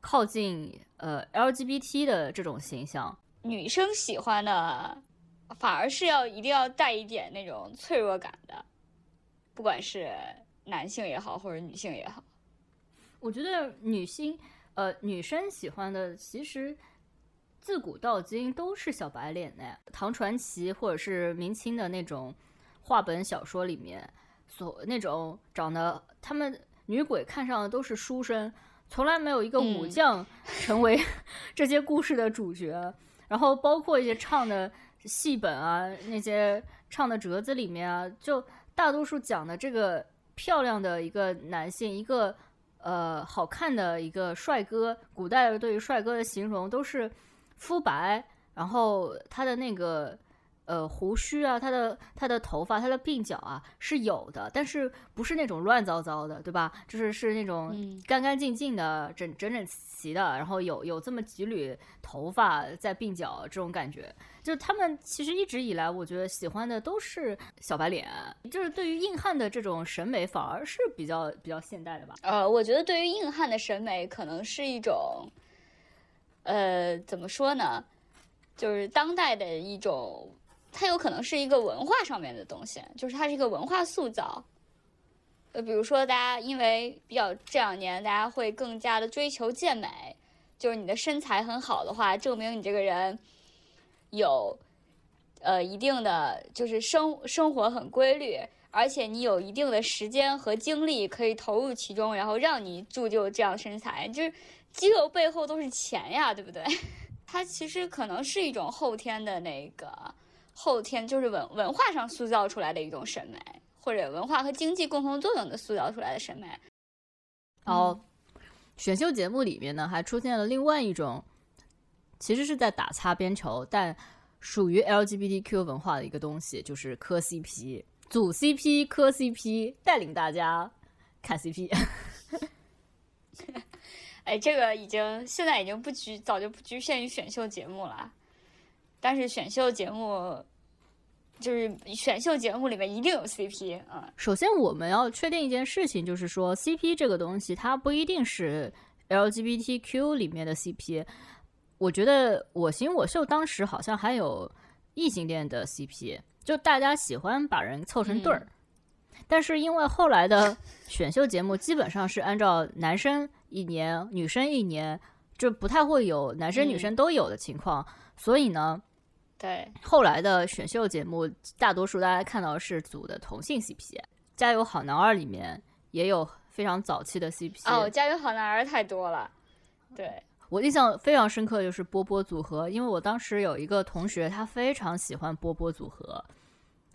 靠近呃 LGBT 的这种形象。女生喜欢的，反而是要一定要带一点那种脆弱感的，不管是男性也好，或者女性也好。我觉得女性，呃，女生喜欢的其实自古到今都是小白脸呢。唐传奇或者是明清的那种话本小说里面，所那种长得他们女鬼看上的都是书生，从来没有一个武嗯将成为 (laughs) 这些故事的主角。然后包括一些唱的戏本啊，那些唱的折子里面啊，就大多数讲的这个漂亮的一个男性，一个呃好看的一个帅哥，古代的对于帅哥的形容都是肤白，然后他的那个呃胡须啊，他的他的头发，他的鬓角啊是有的，但是不是那种乱糟糟的，对吧？就是是那种嗯干干净净的、整整整齐的，然后有有这么几缕头发在鬓角这种感觉。就他们其实一直以来，我觉得喜欢的都是小白脸，就是对于硬汉的这种审美反而是比较比较现代的吧。呃，我觉得对于硬汉的审美，可能是一种，呃，怎么说呢？就是当代的一种，它有可能是一个文化上面的东西，就是它是一个文化塑造。呃，比如说大家因为比较这两年大家会更加的追求健美，就是你的身材很好的话，证明你这个人有呃一定的就是生生活很规律，而且你有一定的时间和精力可以投入其中，然后让你铸就这样身材，就是肌肉背后都是钱呀，对不对？(laughs) 它其实可能是一种后天的那个后天，就是文文化上塑造出来的一种审美，或者文化和经济共同作用的塑造出来的审美。然后选秀节目里面呢，还出现了另外一种，其实是在打擦边球，但属于 LGBTQ 文化的一个东西，就是磕 CP，组 CP 磕 CP，带领大家看 CP。(laughs) 哎，这个已经现在已经不局，早就不局限于选秀节目了。但是选秀节目就是选秀节目里面一定有 CP 啊。首先，我们要确定一件事情，就是说 CP 这个东西，它不一定是 LGBTQ 里面的 CP。我觉得《我行我秀》当时好像还有异性恋的 CP，就大家喜欢把人凑成对儿。但是因为后来的选秀节目基本上是按照男生一年、女生一年，就不太会有男生女生都有的情况，所以呢，对后来的选秀节目，大多数大家看到是组的同性 CP，《加油好男儿》里面也有非常早期的 CP。哦，《加油好男儿》太多了。对 (laughs) 我印象非常深刻就是波波组合，因为我当时有一个同学，他非常喜欢波波组合。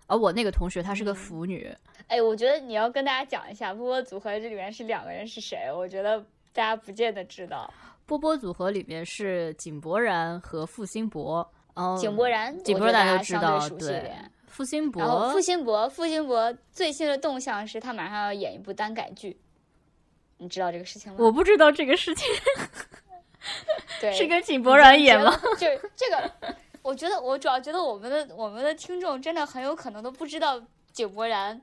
而我那个同学她是个腐女，哎，我觉得你要跟大家讲一下波波组合这里面是两个人是谁？我觉得 (laughs) 大家不见得知道。波波组合里面是井柏然和付辛博，嗯，井柏然，井柏然都知道，对。付辛博，然后付辛博，付辛博最新的动向是他马上要演一部耽改剧，你知道这个事情吗？我不知道这个事情，(laughs) 对，是跟井柏然演吗？就是这个。我觉得，我主要觉得我们的我们的听众真的很有可能都不知道井柏然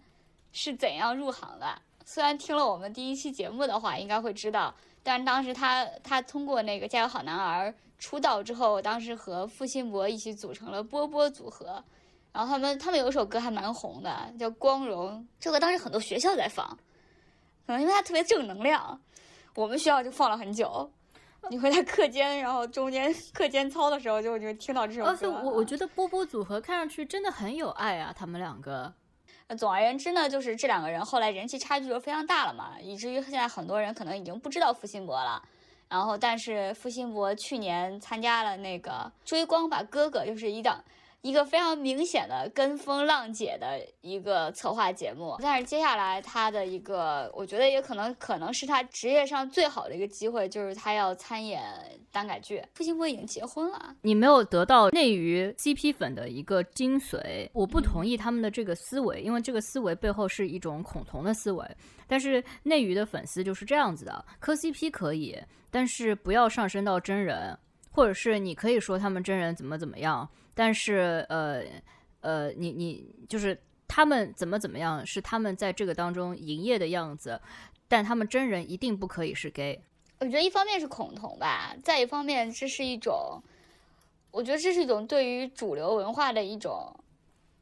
是怎样入行的。虽然听了我们第一期节目的话，应该会知道，但当时他他通过那个《加油好男儿》出道之后，当时和付辛博一起组成了波波组合。然后他们他们有一首歌还蛮红的，叫《光荣》，这个当时很多学校在放，可能因为他特别正能量，(laughs) 我们学校就放了很久。你会在课间，然后中间课间操的时候，就就听到这首歌。而且我我觉得波波组合看上去真的很有爱啊，他们两个。总而言之呢，就是这两个人后来人气差距就非常大了嘛，以至于现在很多人可能已经不知道付辛博了。然后，但是付辛博去年参加了那个《追光吧哥哥》，就是一档。一个非常明显的跟风浪姐的一个策划节目，但是接下来他的一个，我觉得也可能可能是他职业上最好的一个机会，就是他要参演耽改剧。付辛博已经结婚了，你没有得到内娱 CP 粉的一个精髓，我不同意他们的这个思维，因为这个思维背后是一种恐同的思维。但是内娱的粉丝就是这样子的，磕 CP 可以，但是不要上升到真人，或者是你可以说他们真人怎么怎么样。但是，呃，呃，你你就是他们怎么怎么样，是他们在这个当中营业的样子，但他们真人一定不可以是 gay。我觉得一方面是恐同吧，再一方面这是一种，我觉得这是一种对于主流文化的一种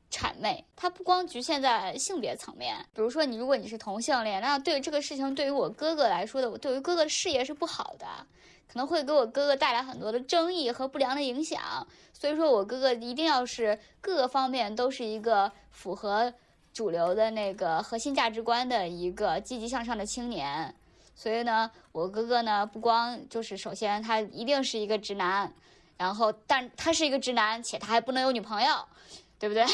谄媚。它不光局限在性别层面，比如说你如果你是同性恋，那对这个事情对于我哥哥来说的，我对于哥哥的事业是不好的。可能会给我哥哥带来很多的争议和不良的影响，所以说我哥哥一定要是各个方面都是一个符合主流的那个核心价值观的一个积极向上的青年。所以呢，我哥哥呢不光就是首先他一定是一个直男，然后但他是一个直男，且他还不能有女朋友，对不对？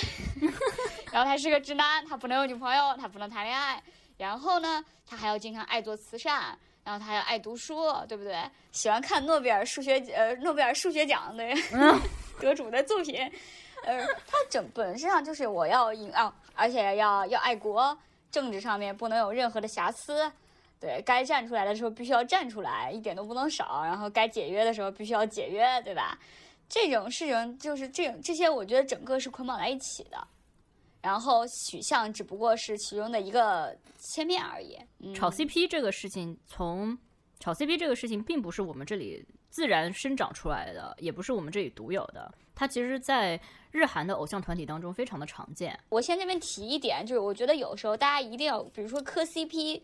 (laughs) 然后他是个直男，他不能有女朋友，他不能谈恋爱，然后呢，他还要经常爱做慈善。然后他又爱读书，对不对？喜欢看诺贝尔数学呃诺贝尔数学奖的 (laughs) 得主的作品，呃，(laughs) 他整本身上就是我要赢啊，而且要要爱国，政治上面不能有任何的瑕疵，对该站出来的时候必须要站出来，一点都不能少，然后该解约的时候必须要解约，对吧？这种事情就是这种这些，我觉得整个是捆绑在一起的。然后取向只不过是其中的一个切面而已。炒 CP 这个事情，从炒 CP 这个事情，并不是我们这里自然生长出来的，也不是我们这里独有的。它其实，在日韩的偶像团体当中非常的常见。我先这边提一点，就是我觉得有时候大家一定要，比如说磕 CP，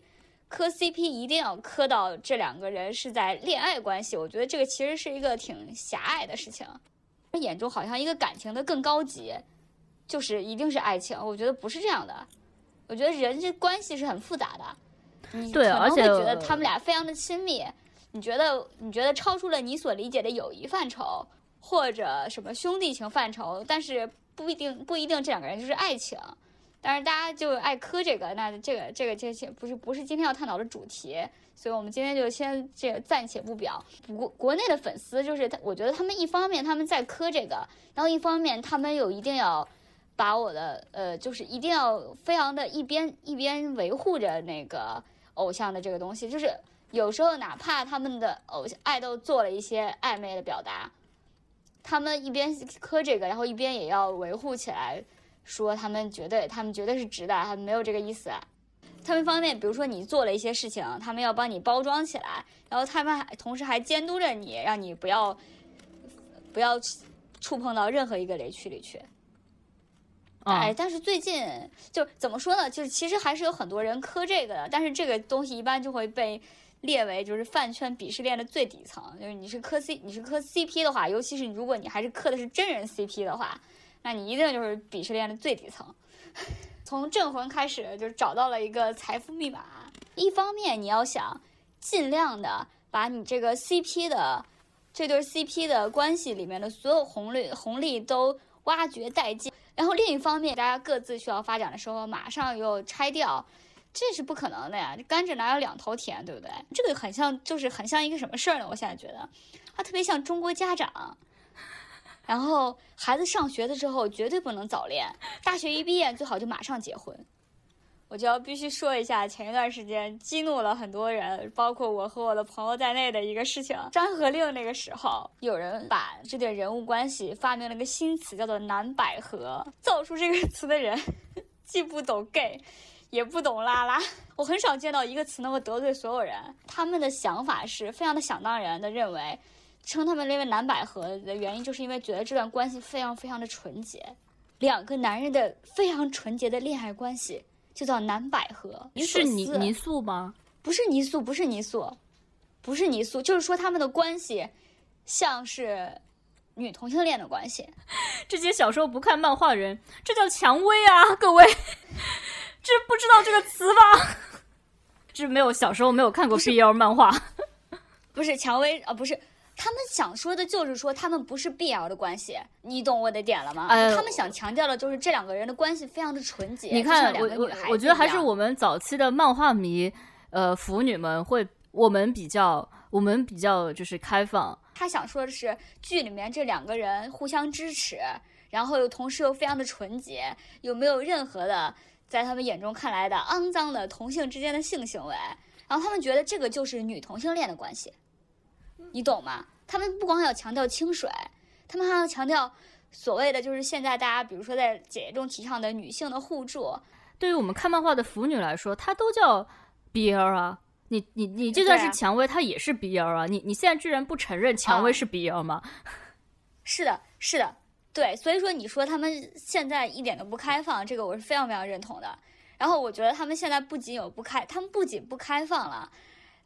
磕 CP 一定要磕到这两个人是在恋爱关系。我觉得这个其实是一个挺狭隘的事情，眼中好像一个感情的更高级。就是一定是爱情，我觉得不是这样的。我觉得人这关系是很复杂的，你可能会觉得他们俩非常的亲密，你觉得你觉得超出了你所理解的友谊范畴或者什么兄弟情范畴，但是不一定不一定这两个人就是爱情。但是大家就爱磕这个，那这个这个这些不是不是今天要探讨的主题，所以我们今天就先这个暂且不表。不过国内的粉丝就是他，我觉得他们一方面他们在磕这个，然后一方面他们又一定要把我的呃，就是一定要非常的一边一边维护着那个偶像的这个东西，就是有时候哪怕他们的偶像爱豆做了一些暧昧的表达，他们一边磕这个，然后一边也要维护起来。说他们绝对，他们绝对是直的，他们没有这个意思。他们方面，比如说你做了一些事情，他们要帮你包装起来，然后他们还同时还监督着你，让你不要不要触碰到任何一个雷区里去。哎，但是最近就怎么说呢？就是其实还是有很多人磕这个的，但是这个东西一般就会被列为就是饭圈鄙视链的最底层。就是你是磕 C，你是磕 CP 的话，尤其是如果你还是磕的是真人 CP 的话。那你一定就是鄙视链的最底层，(laughs) 从镇魂开始就找到了一个财富密码。一方面你要想尽量的把你这个 CP 的这对 CP 的关系里面的所有红利红利都挖掘殆尽，然后另一方面大家各自需要发展的时候，马上又拆掉，这是不可能的呀！甘蔗哪有两头甜，对不对？这个很像，就是很像一个什么事儿呢？我现在觉得它特别像中国家长。然后孩子上学的时候绝对不能早恋，大学一毕业最好就马上结婚。我就要必须说一下前一段时间激怒了很多人，包括我和我的朋友在内的一个事情。《山河令》那个时候，有人把这对人物关系发明了个新词，叫做“南百合”。造出这个词的人，(laughs) 既不懂 gay，也不懂拉拉。我很少见到一个词能够得罪所有人。他们的想法是非常的想当然的认为。称他们列为南百合的原因，就是因为觉得这段关系非常非常的纯洁，两个男人的非常纯洁的恋爱关系就叫南百合。是泥泥塑吗？不是泥塑，不是泥塑，不是泥塑，就是说他们的关系像是女同性恋的关系。这些小时候不看漫画人，这叫蔷薇啊，各位，(laughs) 这不知道这个词吧？(laughs) 这没有小时候没有看过 BL 漫画，(laughs) 不是蔷薇啊，不是。他们想说的就是说，他们不是 BL 的关系，你懂我的点了吗？他们想强调的就是这两个人的关系非常的纯洁。你看，我我我觉得还是我们早期的漫画迷，呃，腐女们会，我们比较，我们比较就是开放。他想说的是，剧里面这两个人互相支持，然后又同时又非常的纯洁，有没有任何的在他们眼中看来的肮脏的同性之间的性行为？然后他们觉得这个就是女同性恋的关系。你懂吗？他们不光要强调清水，他们还要强调所谓的就是现在大家比如说在姐姐中提倡的女性的互助。对于我们看漫画的腐女来说，它都叫 BL 啊。你你你就算是蔷薇，它也是 BL 啊。你你现在居然不承认蔷薇是 BL 吗？(laughs) 是的，是的，对。所以说你说他们现在一点都不开放，这个我是非常非常认同的。然后我觉得他们现在不仅有不开，他们不仅不开放了。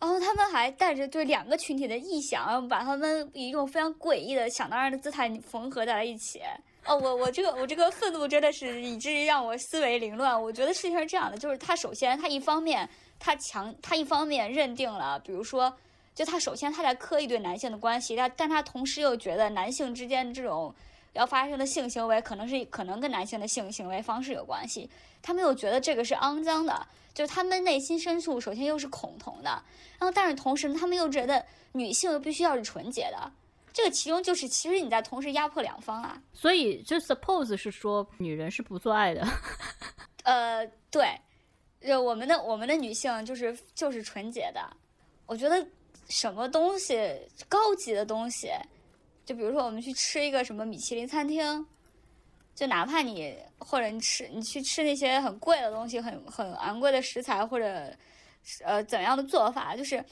然后他们还带着对两个群体的臆想，把他们以一种非常诡异的想当然的姿态缝合在了一起。哦，我我这个我这个愤怒真的是以至于让我思维凌乱。我觉得事情是这样的，就是他首先他一方面他强他一方面认定了，比如说，就他首先他在刻意对男性的关系，他但他同时又觉得男性之间这种要发生的性行为可能是可能跟男性的性行为方式有关系，他没有觉得这个是肮脏的。就是他们内心深处，首先又是恐同的，然后但是同时他们又觉得女性又必须要是纯洁的，这个其中就是其实你在同时压迫两方啊。所以就 suppose 是说女人是不做爱的，呃，对，就我们的我们的女性就是就是纯洁的。我觉得什么东西高级的东西，就比如说我们去吃一个什么米其林餐厅。就哪怕你或者你吃你去吃那些很贵的东西，很很昂贵的食材，或者呃怎样的做法，就是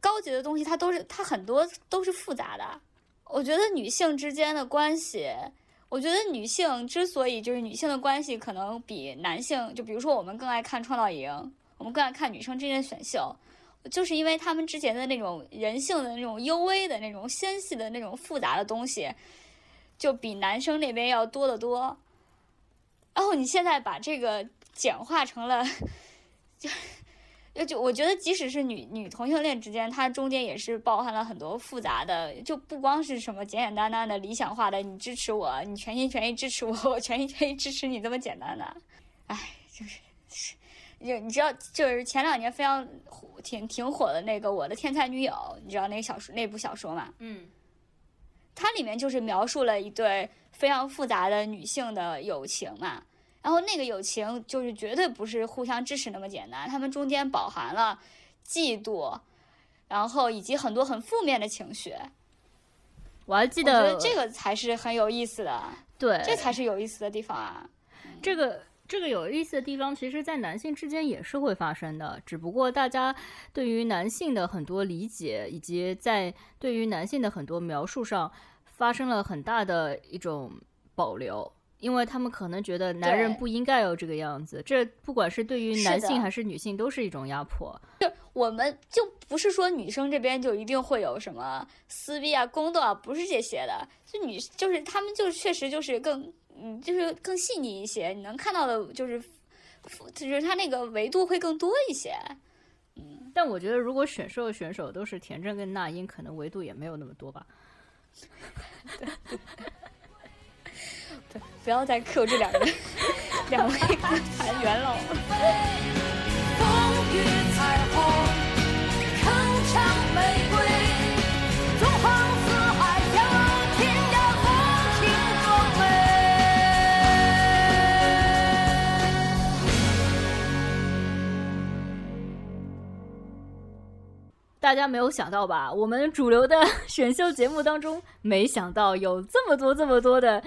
高级的东西，它都是它很多都是复杂的。我觉得女性之间的关系，我觉得女性之所以就是女性的关系可能比男性，就比如说我们更爱看创造营，我们更爱看女生之间的选秀，就是因为他们之前的那种人性的那种幽微的那种纤细的那种复杂的东西。就比男生那边要多得多，然后你现在把这个简化成了，就就我觉得即使是女女同性恋之间，它中间也是包含了很多复杂的，就不光是什么简简单单的理想化的，你支持我，你全心全意支持我，我全心全意支持你这么简单的。哎，就是是，你知道，就是前两年非常挺挺火的那个《我的天才女友》，你知道那个小说那部小说吗？嗯，它里面就是描述了一对非常复杂的女性的友情嘛。然后那个友情就是绝对不是互相支持那么简单，他们中间饱含了嫉妒，然后以及很多很负面的情绪。我还记得我觉得得这个才是很有意思的，对，这才是有意思的地方啊。这个这个有意思的地方，其实，在男性之间也是会发生的，只不过大家对于男性的很多理解，以及在对于男性的很多描述上，发生了很大的一种保留。因为他们可能觉得男人不应该有这个样子，这不管是对于男性还是女性，都是一种压迫。就我们就不是说女生这边就一定会有什么撕逼啊、宫斗啊，不是这些的。就女就是他们就确实就是更嗯，就是更细腻一些，你能看到的就是就是他那个维度会更多一些。嗯但我觉得，如果选秀的选手都是田震跟那英，可能维度也没有那么多吧。对不要再 Q 这两个两位歌坛元老了。风雨彩虹，铿锵玫瑰，大家没有想到吧？我们主流的 (laughs) 选秀节目当中，没想到有这么多、这么多的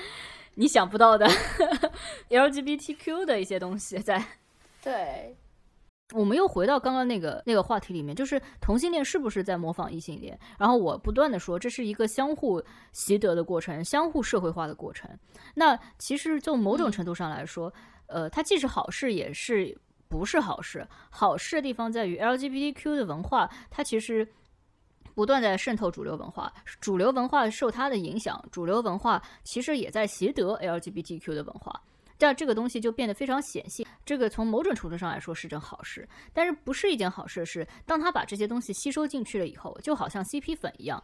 你想不到的 (laughs) LGBTQ 的一些东西在。对，我们又回到刚刚那个那个话题里面，就是同性恋是不是在模仿异性恋？然后我不断的说，这是一个相互习得的过程，相互社会化的过程。那其实就某种程度上来说，呃，它既是好事，也是不是好事。好事的地方在于 LGBTQ 的文化，它其实不断在渗透主流文化，主流文化受它的影响，主流文化其实也在习得 LGBTQ 的文化。这样这个东西就变得非常显性。这个从某种程度上来说是件好事，但是不是一件好事是，当他把这些东西吸收进去了以后，就好像 CP 粉一样，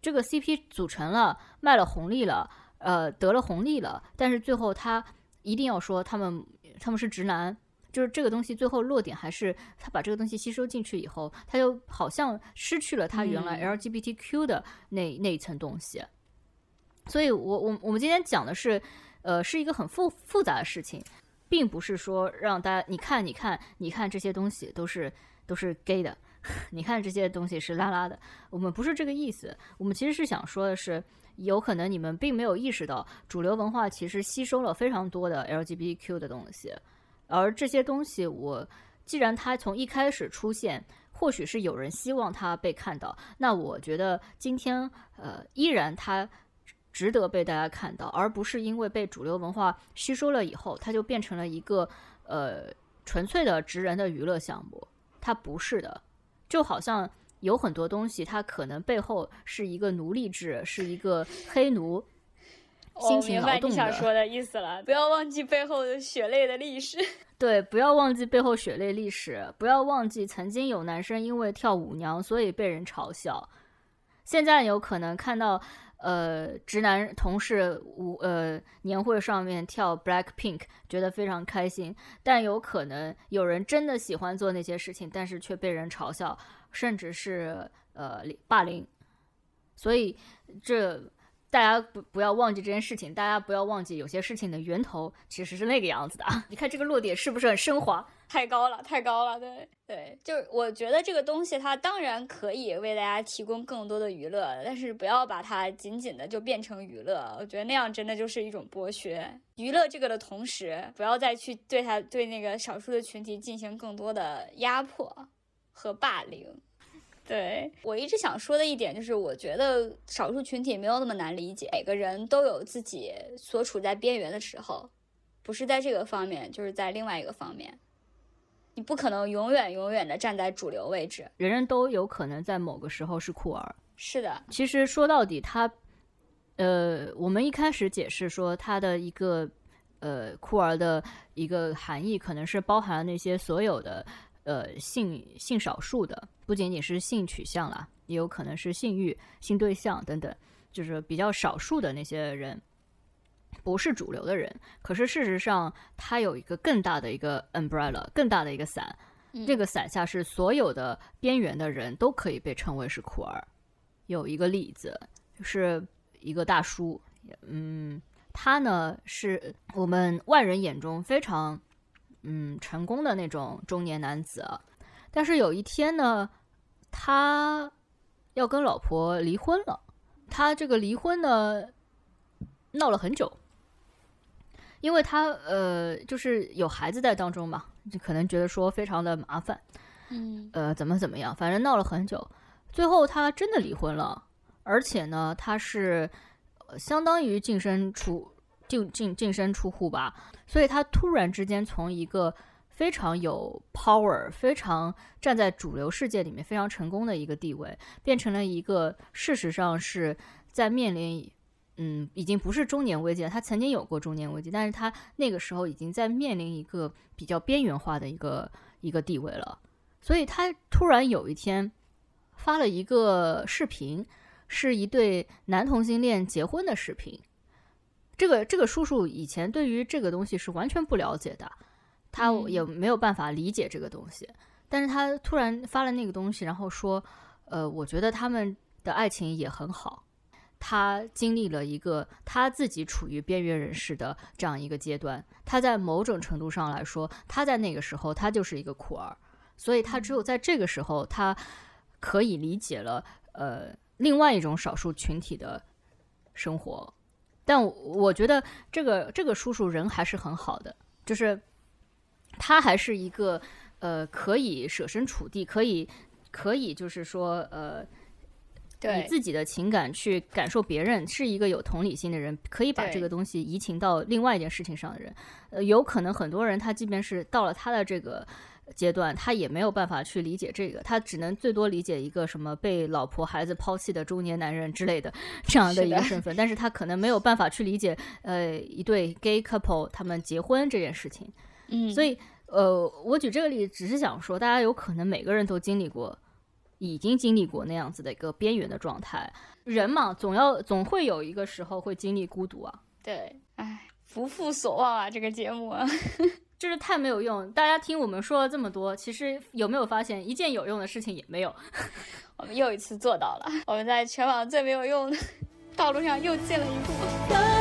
这个 CP 组成了，卖了红利了，呃，得了红利了，但是最后他一定要说他们他们是直男。就是这个东西最后落点还是他把这个东西吸收进去以后，他就好像失去了他原来嗯 LGBTQ 的那、那一层东西。所以我我我们今天讲的是，呃，是一个很复复杂的事情，并不是说让大家你看你看你看这些东西都是都是 gay 的，(laughs) 你看这些东西是拉拉的，我们不是这个意思，我们其实是想说的是，有可能你们并没有意识到，主流文化其实吸收了非常多的 LGBTQ 的东西，而这些东西我既然它从一开始出现。或许是有人希望它被看到，那我觉得今天呃依然它值得被大家看到，而不是因为被主流文化吸收了以后，它就变成了一个呃纯粹的直人的娱乐项目。它不是的，就好像有很多东西，它可能背后是一个奴隶制，是一个黑奴辛我勤明白你想。说的意思了，不要忘记背后的血泪的历史。(laughs) 对，不要忘记背后血泪历史，不要忘记曾经有男生因为跳舞娘，所以被人嘲笑。现在有可能看到，呃，直男同事舞呃年会上面跳 Black Pink，觉得非常开心，但有可能有人真的喜欢做那些事情，但是却被人嘲笑，甚至是呃霸凌。所以这大家不不要忘记这件事情，大家不要忘记有些事情的源头其实是那个样子的啊！你看这个落点是不是很升华？(laughs) 太高了，太高了，对对，就是我觉得这个东西它当然可以为大家提供更多的娱乐，但是不要把它仅仅的就变成娱乐，我觉得那样真的就是一种剥削。娱乐这个的同时，不要再去对它对那个少数的群体进行更多的压迫和霸凌。对我一直想说的一点就是，我觉得少数群体没有那么难理解，每个人都有自己所处在边缘的时候，不是在这个方面，就是在另外一个方面。你不可能永远永远的站在主流位置。人人都有可能在某个时候是酷儿。是的，其实说到底，他，呃，我们一开始解释说他的一个呃酷儿的一个含义，可能是包含了那些所有的呃性性少数的，不仅仅是性取向啦，也有可能是性欲、性对象等等，就是比较少数的那些人。不是主流的人，可是事实上他有一个更大的一个 umbrella，更大的一个伞，嗯这个伞下是所有的边缘的人都可以被称为是酷儿。有一个例子，就是一个大叔，嗯，他呢是我们外人眼中非常嗯成功的那种中年男子。啊，但是有一天呢，他要跟老婆离婚了。他这个离婚呢闹了很久，因为他呃就是有孩子在当中嘛，就可能觉得说非常的麻烦，嗯。呃怎么怎么样，反正闹了很久，最后他真的离婚了，而且呢他是、呃相当于净身出净净净身出户吧，所以他突然之间从一个非常有 power、非常站在主流世界里面非常成功的一个地位，变成了一个事实上是在面临，嗯，已经不是中年危机了。他曾经有过中年危机，但是他那个时候已经在面临一个比较边缘化的一个一个地位了。所以他突然有一天发了一个视频，是一对男同性恋结婚的视频。这个这个叔叔以前对于这个东西是完全不了解的，他嗯也没有办法理解这个东西。但是他突然发了那个东西，然后说，呃，我觉得他们的爱情也很好。他经历了一个他自己处于边缘人士的这样一个阶段，他在某种程度上来说，他在那个时候他就是一个苦儿，所以他只有在这个时候，他可以理解了呃另外一种少数群体的生活。但我我觉得这个这个叔叔人还是很好的，就是他还是一个呃可以设身处地，可以可以就是说呃以自己的情感去感受别人，是一个有同理心的人，可以把这个东西移情到另外一件事情上的人。呃，有可能很多人他即便是到了他的这个阶段，他也没有办法去理解这个，他只能最多理解一个什么被老婆孩子抛弃的中年男人之类的这样的一个身份，但是他可能没有办法去理解呃一对 gay couple 他们结婚这件事情。嗯，所以，呃，我举这个例子，只是想说，大家有可能每个人都经历过，已经经历过那样子的一个边缘的状态。人嘛，总要总会有一个时候会经历孤独啊，对，哎，不负所望啊，这个节目啊，就是太没有用。大家听我们说了这么多，其实有没有发现一件有用的事情也没有？(laughs) 我们又一次做到了，我们在全网最没有用的道路上又进了一步。